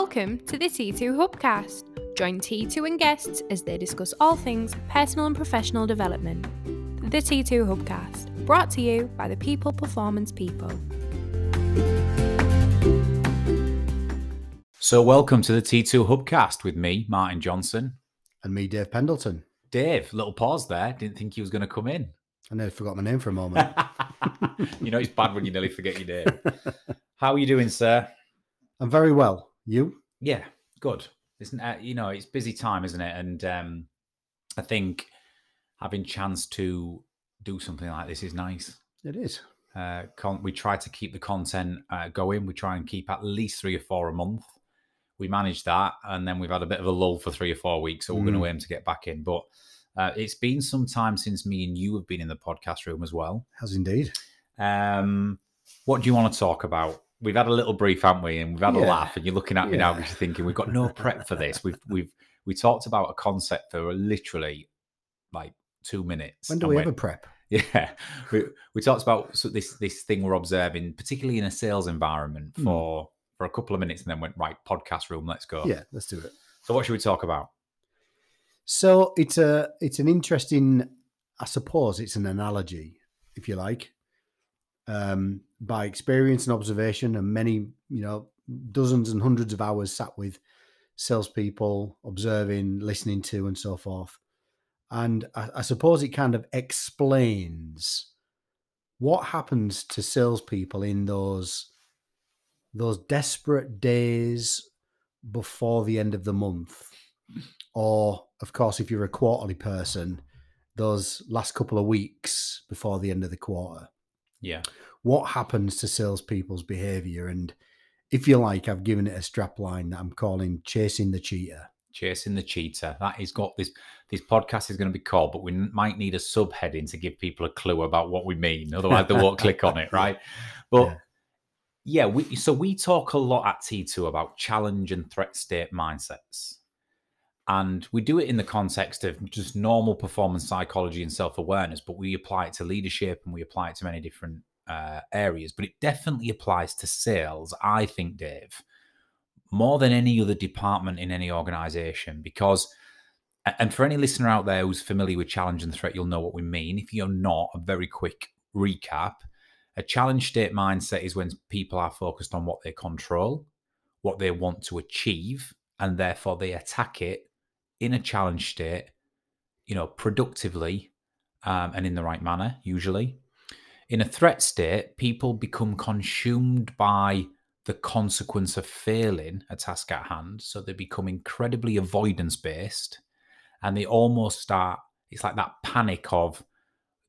Welcome to the T2 Hubcast. Join T2 and guests as they discuss all things personal and professional development. The T2 Hubcast, brought to you by the People Performance People. So, welcome to the T2 Hubcast with me, Martin Johnson. And me, Dave Pendleton. Dave, little pause there. Didn't think he was going to come in. I nearly forgot my name for a moment. you know, it's bad when you nearly forget your name. How are you doing, sir? I'm very well. You? Yeah, good. Isn't uh, you know, it's busy time, isn't it? And um, I think having chance to do something like this is nice. It is. Uh, con- we try to keep the content uh, going. We try and keep at least three or four a month. We manage that, and then we've had a bit of a lull for three or four weeks. So we're Mm. going to aim to get back in. But uh, it's been some time since me and you have been in the podcast room as well. Has indeed. Um, what do you want to talk about? We've had a little brief, haven't we? And we've had a laugh, and you're looking at me now because you're thinking we've got no prep for this. We've we've we talked about a concept for literally like two minutes. When do we went- ever prep? yeah, we, we talked about so this this thing we're observing, particularly in a sales environment, Hmm. for for a couple of minutes, and then went right podcast room. Let's go. Yeah, let's do it. So what should we talk about? So it's a it's an interesting, I suppose it's an analogy, if you like, um, by experience and observation, and many you know dozens and hundreds of hours sat with salespeople, observing, listening to, and so forth. And I, I suppose it kind of explains what happens to salespeople in those those desperate days before the end of the month or of course if you're a quarterly person those last couple of weeks before the end of the quarter Yeah, what happens to salespeople's behavior and if you like i've given it a strap line that i'm calling chasing the cheetah chasing the cheetah. That is got this. This podcast is going to be called, but we might need a subheading to give people a clue about what we mean. Otherwise, they won't click on it, right? But Yeah. yeah, we so we talk a lot at T2 about challenge and threat state mindsets. And we do it in the context of just normal performance psychology and self awareness, but we apply it to leadership and we apply it to many different uh, areas. But it definitely applies to sales, I think, Dave, more than any other department in any organization. Because, and for any listener out there who's familiar with challenge and threat, you'll know what we mean. If you're not, a very quick recap a challenge state mindset is when people are focused on what they control, what they want to achieve, and therefore they attack it in a challenge state, you know, productively um, and in the right manner, usually. In a threat state, people become consumed by the consequence of failing a task at hand. So they become incredibly avoidance based and they almost start, it's like that panic of,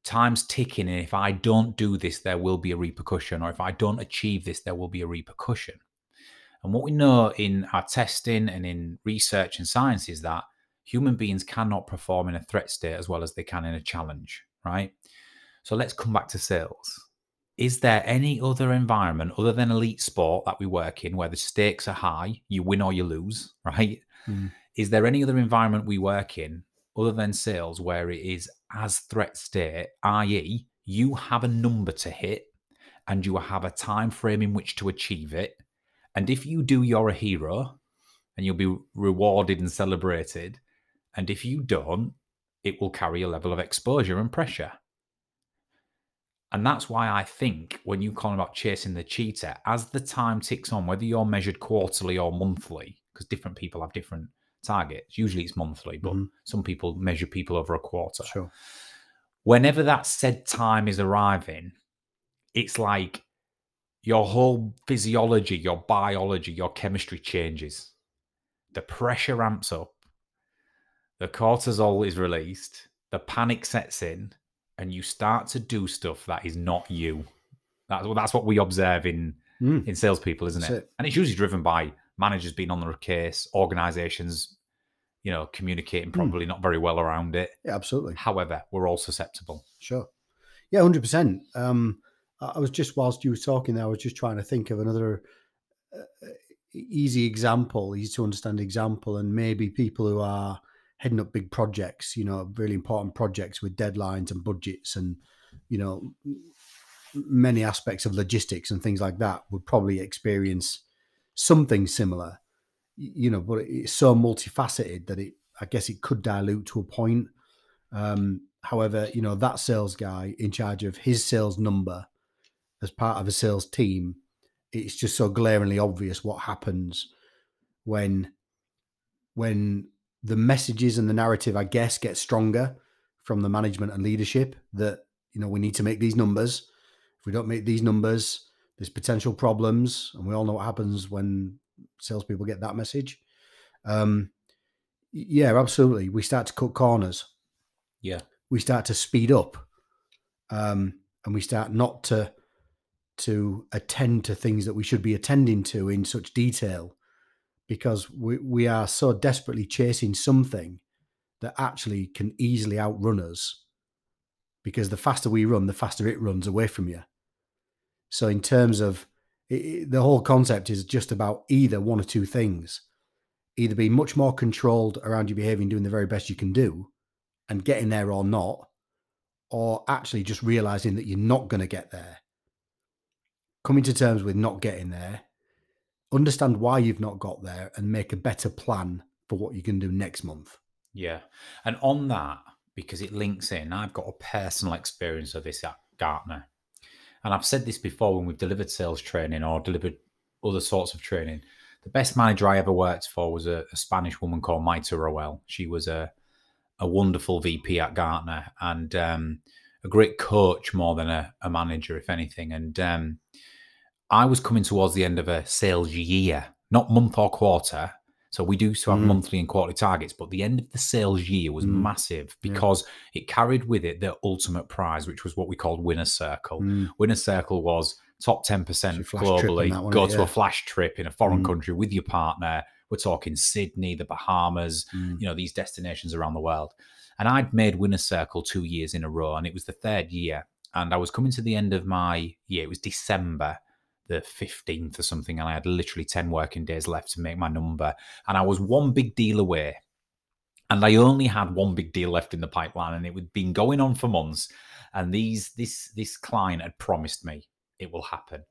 time's ticking and if i don't do this there will be a repercussion or if i don't achieve this there will be a repercussion and what we know in our testing and in research and science is that human beings cannot perform in a threat state as well as they can in a challenge right so let's come back to sales is there any other environment other than elite sport that we work in where the stakes are high you win or you lose right Mm. is there any other environment we work in other than sales where it is as threat state, i.e., you have a number to hit and you have a time frame in which to achieve it. And if you do, you're a hero and you'll be rewarded and celebrated. And if you don't, it will carry a level of exposure and pressure. And that's why I think when you call about chasing the cheetah, as the time ticks on, whether you're measured quarterly or monthly, because different people have different targets. Usually it's monthly, but Mhm. some people measure people over a quarter. sure Whenever that said time is arriving, it's like your whole physiology, your biology, your chemistry changes. The pressure ramps up, the cortisol is released, the panic sets in, and you start to do stuff that is not you. That's, what that's what we observe in Mm. in salespeople, isn't it? it. And it's usually driven by managers being on their case, organizations, you know, communicating probably not very well around it. yeah absolutely However, we're all susceptible. Sure. Yeah, hundred percent. Um, I I was just whilst you were talking there, I was just trying to think of another uh, easy example, easy to understand example, and maybe people who are heading up big projects, you know, really important projects with deadlines and budgets, and you know, many aspects of logistics and things like that would probably experience something similar you know, but it's so multifaceted that it, I guess, it could dilute to a point. Um, however, you know, that sales guy in charge of his sales number as part of a sales team, it's just so glaringly obvious what happens when when the messages and the narrative, I guess, get stronger from the management and leadership that you know we need to make these numbers. If we don't make these numbers, there's potential problems, and we all know what happens when salespeople get that message. Um, yeah, absolutely. We start to cut corners. Yeah. We start to speed up, um, and we start not to to attend to things that we should be attending to in such detail because we, we are so desperately chasing something that actually can easily outrun us. Because the faster we run the faster it runs away from you. So in terms of it, the whole concept is just about either one or two things. Either be much more controlled around your behavior and doing the very best you can do and getting there or not or actually just realizing that you're not going to get there. Coming to terms with not getting there understand why you've not got there and make a better plan for what you can do next month. Yeah. And on that, because it links in, I've got a personal experience of this at Gartner. And I've said this before when we've delivered sales training or delivered other sorts of training. The best manager I ever worked for was a, a Spanish woman called Maita Roel. She was a, a wonderful VP at Gartner and um, a great coach more than a, a manager, if anything. And um, I was coming towards the end of a sales year, not month or quarter. So we do still have Mm. monthly and quarterly targets, but the end of the sales year was Mm. massive Yeah. because it carried with it the ultimate prize, which was what we called winner circle. Mm, Winner circle was top 10% It's a flash trip and globally, wasn't go it? to a flash trip in a foreign Mm. country with your partner. We're talking Sydney, the Bahamas, mm, you know, these destinations around the world. And I'd made Winner Circle two years in a row, and it was the third year. And I was coming to the end of my year. It was December the 15th or something, and I had literally 10 working days left to make my number. And I was one big deal away. And I only had one big deal left in the pipeline, and it had been going on for months. And these this this client had promised me it will happen.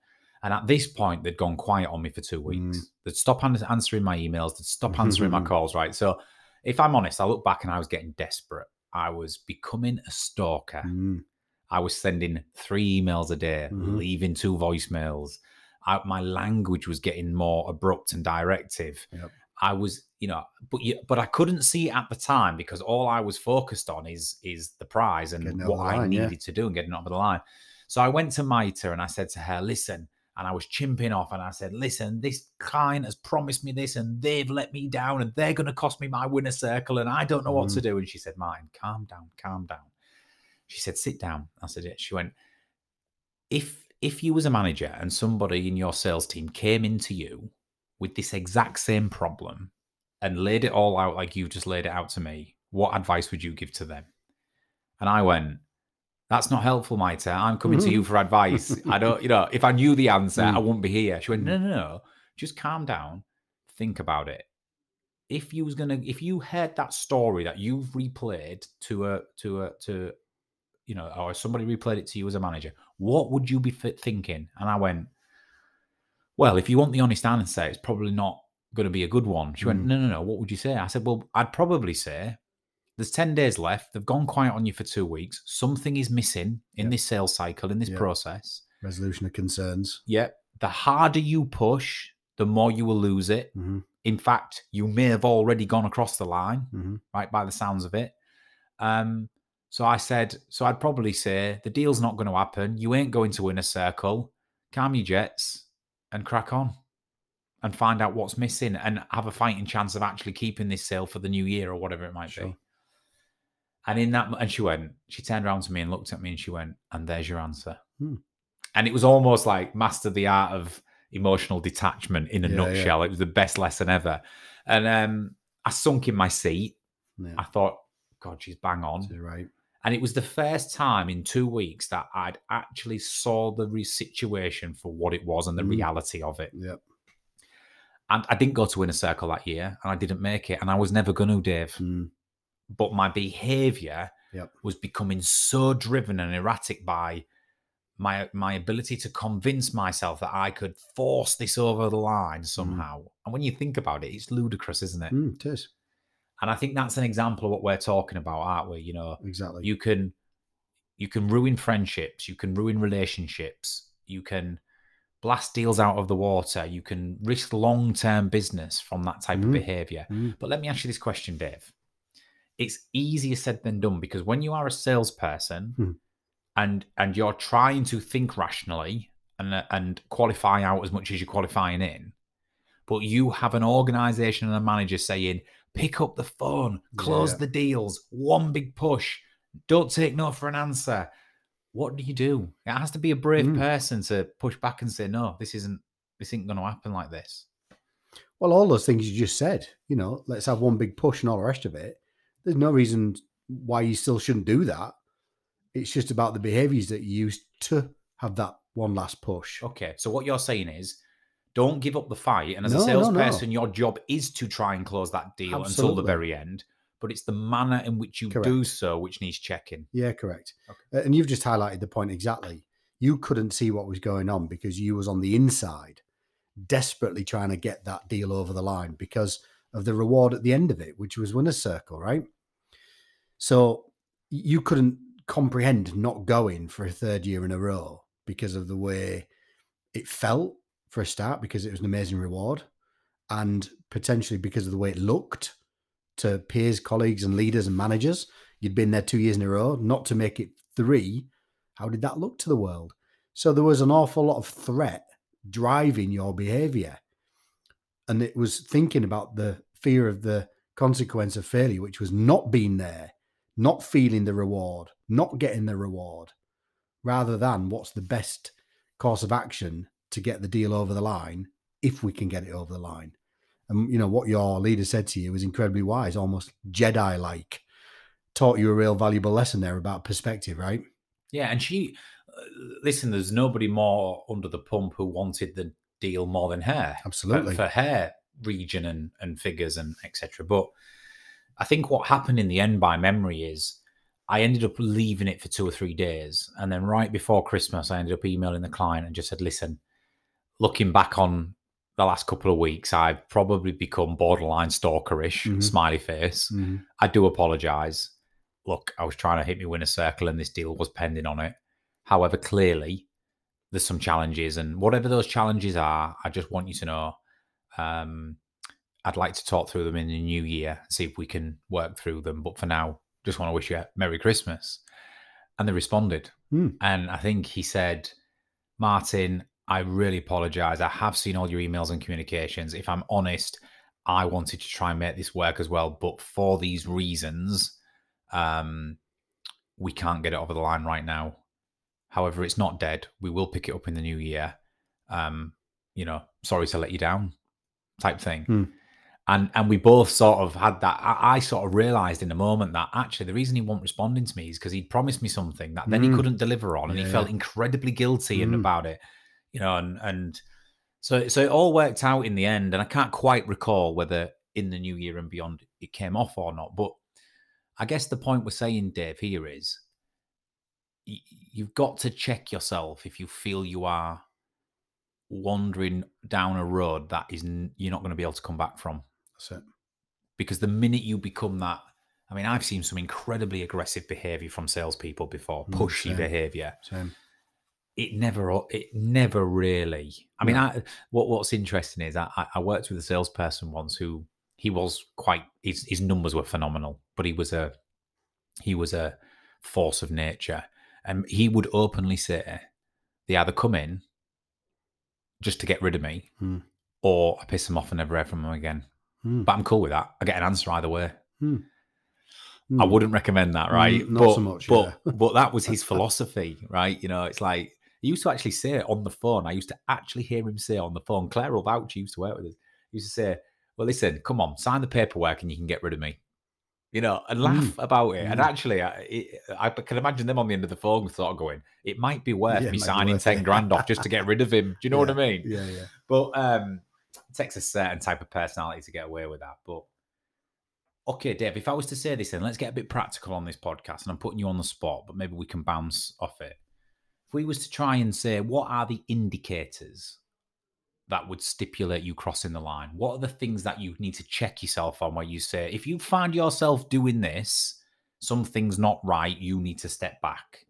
And at this point, they'd gone quiet on me for two weeks. Mm. They'd stop answering my emails. They'd stop answering my calls. Right. So, if I'm honest, I look back and I was getting desperate. I was becoming a stalker. mm, I was sending three emails a day, Mhm. leaving two voicemails. I, my language was getting more abrupt and directive. Yep. I was, you know, but you, but I couldn't see it at the time because all I was focused on is is the prize and Getting it over what the I line, yeah. needed to do and getting over the line. So I went to Maita and I said to her, "Listen," and I was chimping off and I said, "Listen, this client has promised me this and they've let me down and they're going to cost me my winner circle and I don't know what to do." And she said, "Martin, calm down, calm down." She said, "Sit down." I said, "Yeah." She went, "If if you was a manager and somebody in your sales team came into you with this exact same problem and laid it all out like you just laid it out to me, what advice would you give to them?" And I went, "That's not helpful, Maita. I'm coming to you for advice. I don't, you know, if I knew the answer, I Mm. wouldn't be here." She went, Mm. "No, no, no. Just calm down. Think about it." if you was gonna if you heard that story that you've replayed to a to a to you know or somebody replayed it to you as a manager what would you be thinking and i went well if you want the honest answer it's probably not going to be a good one she went Mm. no no no what would you say i said well i'd probably say there's 10 days left they've gone quiet on you for two weeks something is missing in Yep. this sales cycle in this Yep. process resolution of concerns. yep the harder you push the more you will lose it hmm in fact, you may have already gone across the line, hmm right, by the sounds of it. Um, so I said, so I'd probably say the deal's not going to happen. You ain't going to winner circle. Calm your jets and crack on and find out what's missing and have a fighting chance of actually keeping this sale for the new year or whatever it might be. And in that, and she went, she turned around to me and looked at me and she went, and there's your answer. Hmm. And it was almost like master the art of emotional detachment in a Yeah, yeah. nutshell. It was the best lesson ever. And um, I sunk in my seat. Yeah, I thought, God, she's bang on. you're right. And it was the first time in two weeks that I'd actually saw the re- situation for what it was and the Mm. reality of it. Yep. And I didn't go to Inner circle that year and I didn't make it. And I was never going to, Dave. Mm, But my behavior Yep. was becoming so driven and erratic by my my ability to convince myself that I could force this over the line Mm. somehow. And when you think about it, it's ludicrous, isn't it? Mm, it is And I think that's an example of what we're talking about, aren't we? You know, exactly. you can you can ruin friendships, you can ruin relationships, you can blast deals out of the water, you can risk long-term business from that type of Mhm. behavior. Mm, But let me ask you this question, Dave. It's easier said than done because when you are a salesperson Hmm. and and you're trying to think rationally and uh, and qualify out as much as you're qualifying in, but you have an organization and a manager saying, pick up the phone, close Yeah. the deals, one big push, don't take no for an answer. What do you do? It has to be a brave Hmm. person to push back and say, no, this isn't this isn't going to happen like this. Well, all those things you just said, you know, let's have one big push and all the rest of it. There's no reason why you still shouldn't do that. It's just about the behaviors that you use to have that one last push. Okay, so what you're saying is, don't give up the fight. And as a No, no, no. salesperson, your job is to try and close that deal until the very end. But it's the manner in which you do so which needs checking. Yeah, correct. Okay. And you've just highlighted the point exactly. You couldn't see what was going on because you was on the inside, desperately trying to get that deal over the line because of the reward at the end of it, which was winner's circle, right? So you couldn't comprehend not going for a third year in a row because of the way it felt for a start, because it was an amazing reward, and potentially because of the way it looked to peers, colleagues, and leaders and managers. You'd been there two years in a row, not to make it three. How did that look to the world? So there was an awful lot of threat driving your behavior. And it was thinking about the fear of the consequence of failure, which was not being there, not feeling the reward, not getting the reward, rather than what's the best course of action to get the deal over the line if we can get it over the line. And you know what your leader said to you was incredibly wise, almost Jedi like. Taught you a real valuable lesson there about perspective, right? Yeah, and she, uh, listen, there's nobody more under the pump who wanted the deal more than her. for- Absolutely. For, her region and, and figures and etc. But I think what happened in the end by memory is I ended up leaving it for two or three days. And then right before Christmas, I ended up emailing the client and just said, listen, looking back on the last couple of weeks, I've probably become borderline stalkerish, Mhm. smiley face. Mhm. I do apologize. Look, I was trying to hit me winner circle and this deal was pending on it. However, clearly there's some challenges, and whatever those challenges are, I just want you to know um, I'd like to talk through them in the new year, see if we can work through them. But for now, just want to wish you a Merry Christmas. And they responded. Hmm. And I think he said, Martin, I really apologize. I have seen all your emails and communications. If I'm honest, I wanted to try and make this work as well. But for these reasons, um, we can't get it over the line right now. However, it's not dead. We will pick it up in the new year. Um, you know, sorry to let you down, type thing. Hmm. And and we both sort of had that. I, I sort of realized in the moment that actually the reason he wasn't responding to me is because he'd promised me something that then he Mm. couldn't deliver on, and he Yeah. felt incredibly guilty Mm. about it. You know, and and so so it all worked out in the end. And I can't quite recall whether in the new year and beyond it came off or not. But I guess the point we're saying, Dave, here is y- you've got to check yourself if you feel you are wandering down a road that is n- you're not going to be able to come back from That's it. because the minute you become that i mean i've seen some incredibly aggressive behavior from salespeople before Mm, pushy same. behavior Same. It never it never really i mean No. I, what what's interesting is I, I- worked with a salesperson once who he was quite his, his numbers were phenomenal but he was a he was a force of nature and he would openly say they either come in just to get rid of me Hmm. or i piss them off and never hear from them again Hmm. but i'm cool with that i get an answer either way Hmm. I Hmm. wouldn't recommend that, right? Mm, not but, so much, But yeah. but that was his philosophy, right? You know, it's like he used to actually say it on the phone. I used to actually hear him say on the phone. Claire will vouch. He used to work with us. He used to say, "Well, listen, come on, sign the paperwork, and you can get rid of me." You know, and laugh Mm. about it. And Mm. actually, I, it, I can imagine them on the end of the phone, sort of going, "It might be worth Yeah, me signing worth ten it." grand off just to get rid of him." Do you know what I mean? Yeah, yeah. But um, it takes a certain type of personality to get away with that. But okay, Dave, if I was to say this, then let's get a bit practical on this podcast, and I'm putting you on the spot, but maybe we can bounce off it. We was to try and say what are the indicators that would stipulate you crossing the line? What are the things that you need to check yourself on where you say, if you find yourself doing this, something's not right, you need to step back?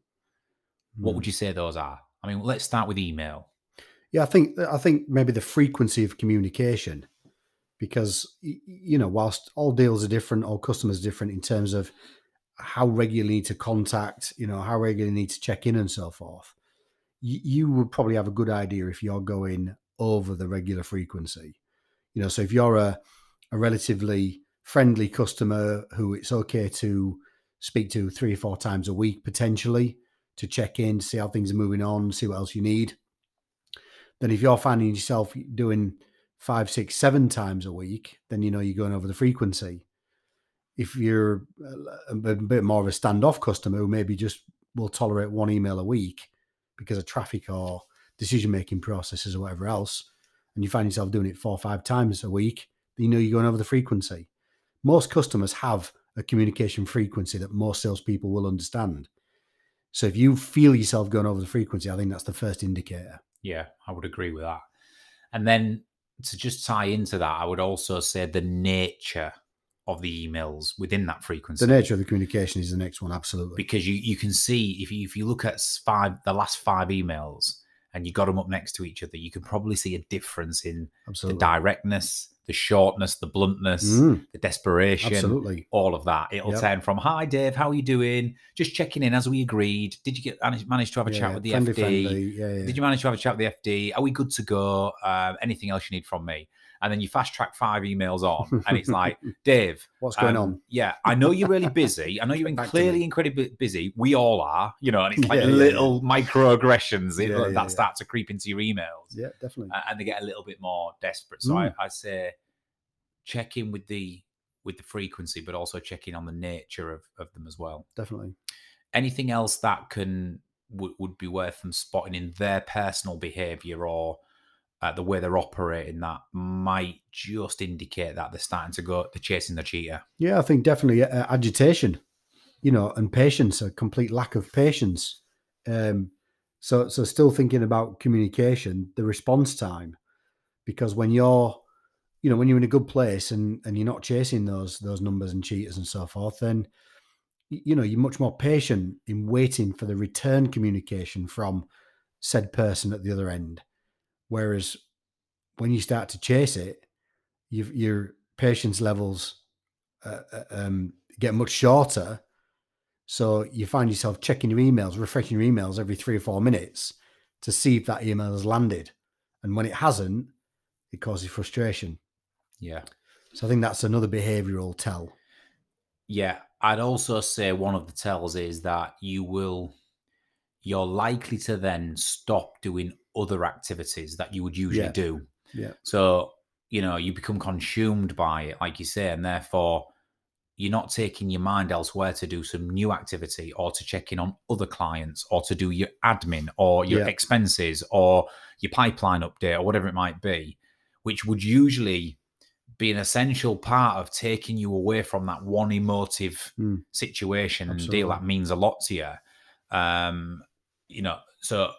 What Hmm. would you say those are? I mean, let's start with email. Yeah, I think I think maybe the frequency of communication, because you know, whilst all deals are different, all customers are different in terms of how regularly you need to contact, you know, how regularly you need to check in and so forth. You, you would probably have a good idea if you're going over the regular frequency. You know, so if you're a, a relatively friendly customer who it's okay to speak to three or four times a week potentially to check in, see how things are moving on, see what else you need then if you're finding yourself doing five, six, seven times a week, then you know you're going over the frequency. If you're a, bit more of a standoff customer who maybe just will tolerate one email a week because of traffic or decision making processes or whatever else, and you find yourself doing it four or five times a week, you know you're going over the frequency. Most customers have a communication frequency that most salespeople will understand. So if you feel yourself going over the frequency, I think that's the first indicator. Yeah, I would agree with that. And then to just tie into that, I would also say the nature of the emails within that frequency. The nature of the communication is the next one, absolutely. because you you can see if you if you look at five the last five emails and you got them up next to each other, you can probably see a difference in Absolutely. the directness, the shortness, the bluntness, Mm, the desperation, absolutely. all of that. It'll Yep. turn from "Hi Dave, how are you doing? Just checking in as we agreed. Did you get manage, to have a Yeah, chat with the friendly, FD? friendly. Yeah, yeah. Did you manage to have a chat with the FD? Are we good to go? Um, anything else you need from me? And then you fast track five emails on, and it's like, Dave, What's going um, on? Yeah, I know you're really busy. I know you're clearly incredibly busy. We all are, you know, and it's like Yeah, yeah, little microaggressions you Yeah, yeah, that yeah. start to creep into your emails, Yeah, definitely. a- and they get a little bit more desperate. So Mm. I, I say, check in with the with the frequency, but also check in on the nature of, of them as well. definitely. Anything else that can would, would be worth them spotting in their personal behavior or uh, the way they're operating that might just indicate that they're starting to go, they're chasing the cheetah. Yeah, I think definitely uh, agitation, you know, and patience, a complete lack of patience. Um, so, so still thinking about communication, the response time, because when you're, you know, when you're in a good place and and you're not chasing those those numbers and cheetahs and so forth, then you know you're much more patient in waiting for the return communication from said person at the other end. Whereas when you start to chase it, you've, your patience levels uh, uh, um, get much shorter. So you find yourself checking your emails, refreshing your emails every three or four minutes to see if that email has landed. And when it hasn't, it causes frustration. Yeah. So I think that's another behavioral tell. Yeah, I'd also say one of the tells is that you will you're likely to then stop doing other activities that you would usually Yeah. do. Yeah. So, you know, you become consumed by it, like you say, and therefore you're not taking your mind elsewhere to do some new activity or to check in on other clients or to do your admin or your Yeah. expenses or your pipeline update or whatever it might be, which would usually be an essential part of taking you away from that one emotive Mm. situation and deal that means a lot to you. Um, you know, so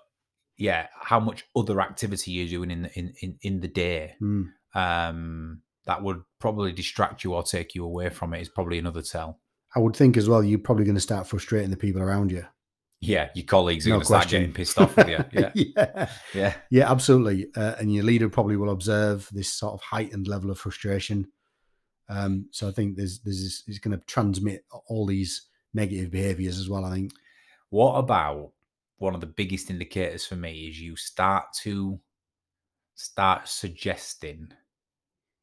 yeah, how much other activity you're doing in the, in, in in the day Mm. um, that would probably distract you or take you away from it is probably another tell. I would think as well, you're probably going to start frustrating the people around you. Yeah, your colleagues are No going to start getting pissed off with you. Yeah, yeah. yeah, Yeah, absolutely. Uh, and your leader probably will observe this sort of heightened level of frustration. Um, so I think there's there's this, it's going to transmit all these negative behaviors as well. I think. What about one of the biggest indicators for me is you start to start suggesting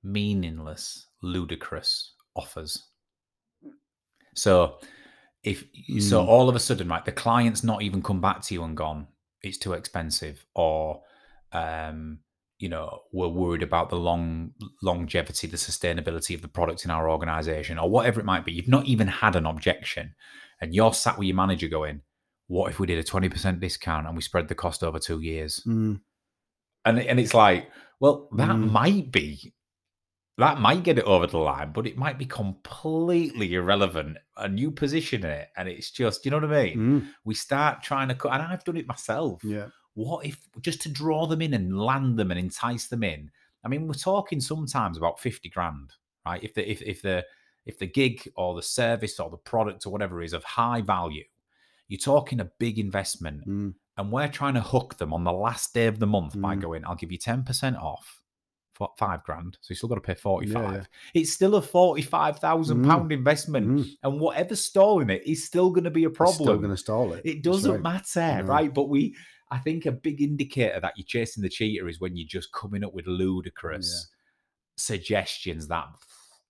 meaningless, ludicrous offers. So if so Mm. all of a sudden, right, the client's not even come back to you and gone, it's too expensive, or um, you know, we're worried about the long longevity, the sustainability of the product in our organization, or whatever it might be. You've not even had an objection, and you're sat with your manager going, What if we did a 20% discount and we spread the cost over two years? Mm, And and it's like, well, that Mm. might be that might get it over the line, but it might be completely irrelevant. And you position it, and it's just, you know what I mean? Mm, We start trying to cut, and I've done it myself. yeah. What if just to draw them in and land them and entice them in? I mean, we're talking sometimes about fifty grand, right? If the if if the if the gig or the service or the product or whatever is of high value, you're talking a big investment, Mm, and we're trying to hook them on the last day of the month by Mm. going, "I'll give you ten percent off." For five grand, so you still got to pay forty five. yeah. It's still a forty five thousand Mm. pound investment, mm. and whatever's stalling it is still going to be a It's problem. Still going to stall it. It doesn't right. matter, No. right? But we, I think, a big indicator that you're chasing the cheetah is when you're just coming up with ludicrous suggestions that,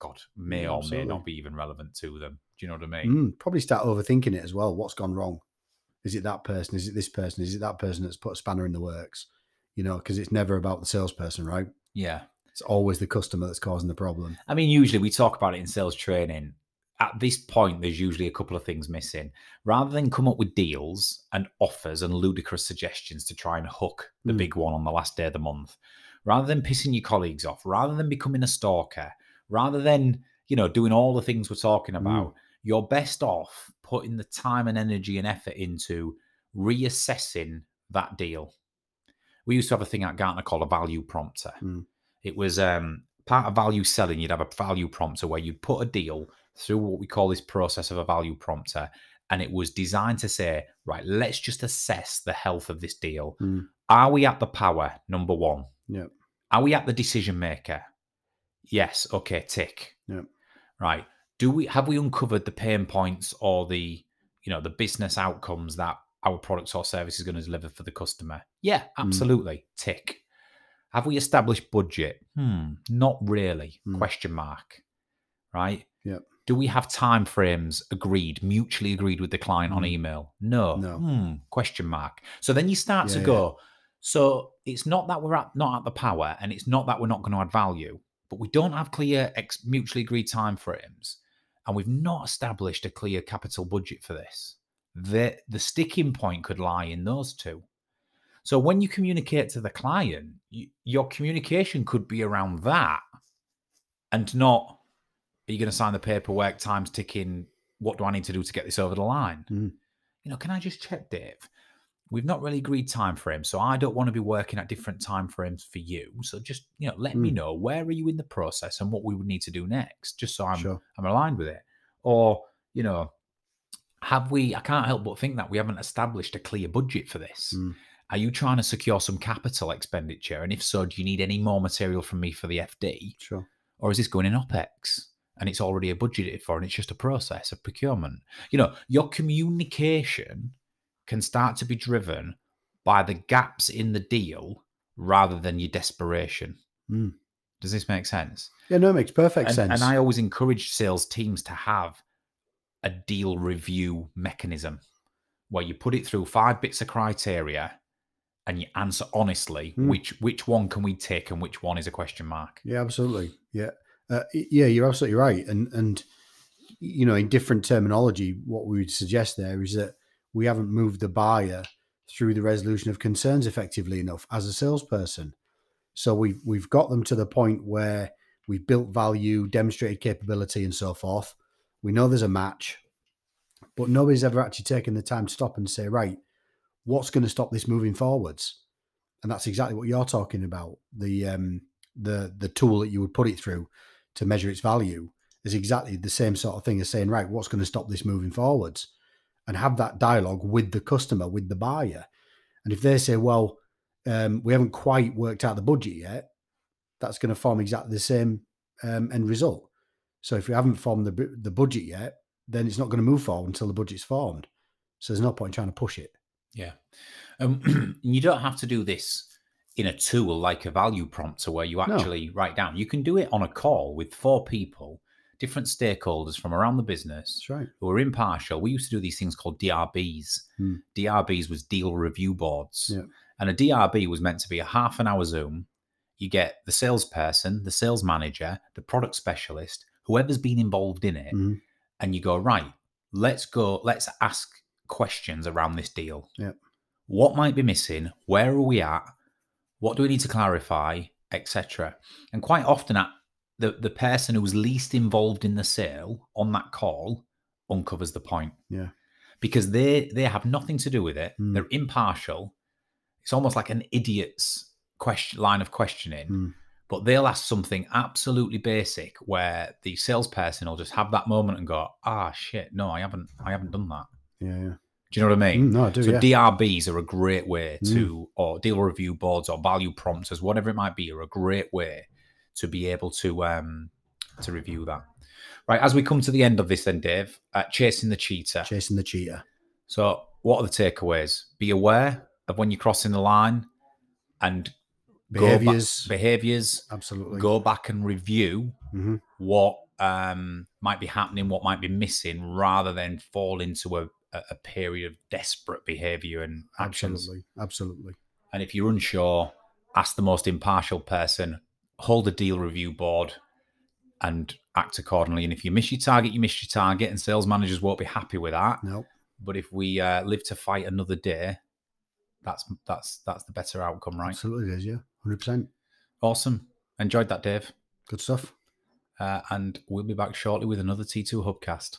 God, may or may not be even relevant to them. Do you know what I mean? Mm, probably start overthinking it as well. What's gone wrong? Is it that person? Is it this person? Is it that person that's put a spanner in the works? You know, because it's never about the salesperson, right? Yeah. It's always the customer that's causing the problem. I mean, usually we talk about it in sales training. At this point, there's usually a couple of things missing. Rather than come up with deals and offers and ludicrous suggestions to try and hook the Mm. big one on the last day of the month, rather than pissing your colleagues off, rather than becoming a stalker, rather than, you know, doing all the things we're talking about, you're best off putting the time and energy and effort into reassessing that deal. We used to have a thing at Gartner called a value prompter. Mm. It was um, part of value selling. You'd have a value prompter where you'd put a deal through what we call this process of a value prompter. And it was designed to say, right, let's just assess the health of this deal. Mm. Are we at the power? Number one. Yep. Are we at the decision maker? Yes. Okay. Tick. Yep. Right. Do we have we uncovered the pain points or the you know the business outcomes that our products or service is going to deliver for the customer? Yeah, Mm. absolutely. Tick. Have we established budget? Hmm. Not really. Mm. Question mark. Right. Yep. Do we have time frames agreed, mutually agreed with the client on Mm. email? No. No. Hmm. Question mark. So then you start to Yeah, go. So it's not that we're at, not at the power, and it's not that we're not going to add value, but we don't have clear ex- mutually agreed time frames, and we've not established a clear capital budget for this. The the sticking point could lie in those two. So when you communicate to the client, y your communication could be around that, and not are you going to sign the paperwork? Time's ticking. What do I need to do to get this over the line? Mm. You know, can I just check, Dave? We've not really agreed time frames, so I don't want to be working at different time frames for you. So just you know, let me Mm. know where are you in the process and what we would need to do next, just so I'm Sure. I'm aligned with it. Or you know, have we? I can't help but think that we haven't established a clear budget for this. Mm. Are you trying to secure some capital expenditure? And if so, do you need any more material from me for the FD? Sure. or is this going in OPEX and it's already a budgeted for and it's just a process of procurement? You know, your communication can start to be driven by the gaps in the deal rather than your desperation. Mm. Does this make sense? Yeah, no, it makes perfect And, sense. and I always encourage sales teams to have a deal review mechanism where you put it through five bits of criteria and you answer honestly Hmm. which which one can we tick and which one is a question mark. Yeah, absolutely. Yeah, uh, yeah, you're absolutely right. And and you know, in different terminology, what we would suggest there is that we haven't moved the buyer through the resolution of concerns effectively enough as a salesperson. So we've we've got them to the point where we've built value, demonstrated capability, and so forth. We know there's a match, but nobody's ever actually taken the time to stop and say, right, what's going to stop this moving forwards? And that's exactly what you're talking about. The um, the the tool that you would put it through to measure its value is exactly the same sort of thing as saying, right, what's going to stop this moving forwards? And have that dialogue with the customer, with the buyer. And if they say, well, um, we haven't quite worked out the budget yet, that's going to form exactly the same um, end result. So if we haven't formed the the budget yet, then it's not going to move forward until the budget's formed. So there's no point in trying to push it. Yeah. Um, you don't have to do this in a tool like a value prompter where you No. actually write down. You can do it on a call with four people, different stakeholders from around the business That's right. who are impartial. We used to do these things called DRBs. Hmm. DRBs was deal review boards. Yeah. And a DRB was meant to be a half an hour Zoom. You get the salesperson, the sales manager, the product specialist, whoever's been involved in it, Mhm. and you go, right, let's go, let's ask questions around this deal. Yeah. What might be missing? Where are we at? What do we need to clarify? Etc. And quite often at the the person who's least involved in the sale on that call uncovers the point. Yeah. Because they they have nothing to do with it. Mm. They're impartial. It's almost like an idiot's question line of questioning. Mm. But they'll ask something absolutely basic where the salesperson will just have that moment and go, "Ah, shit, no, I haven't, I haven't done that." Yeah, yeah. Do you know what I mean? Mm, no, I do. So yeah. DRBs are a great way Mm. to, or deal review boards or value prompters, whatever it might be, are a great way to be able to um to review that. Right, as we come to the end of this, then Dave, uh, chasing the cheetah. Chasing the cheetah. So, what are the takeaways? Be aware of when you're crossing the line, and Behaviours. behaviors. Absolutely. Go back and review Mhm. what um, might be happening, what might be missing, rather than fall into a, a, a period of desperate behavior and actions. Absolutely. Absolutely. And if you're unsure, ask the most impartial person, hold a deal review board, and act accordingly. And if you miss your target, you miss your target, and sales managers won't be happy with that. No. But if we uh, live to fight another day, that's that's that's the better outcome, right? Absolutely is, yeah. 100%. Awesome. Enjoyed that, Dave. Good stuff. Uh, and we'll be back shortly with another T2 Hubcast.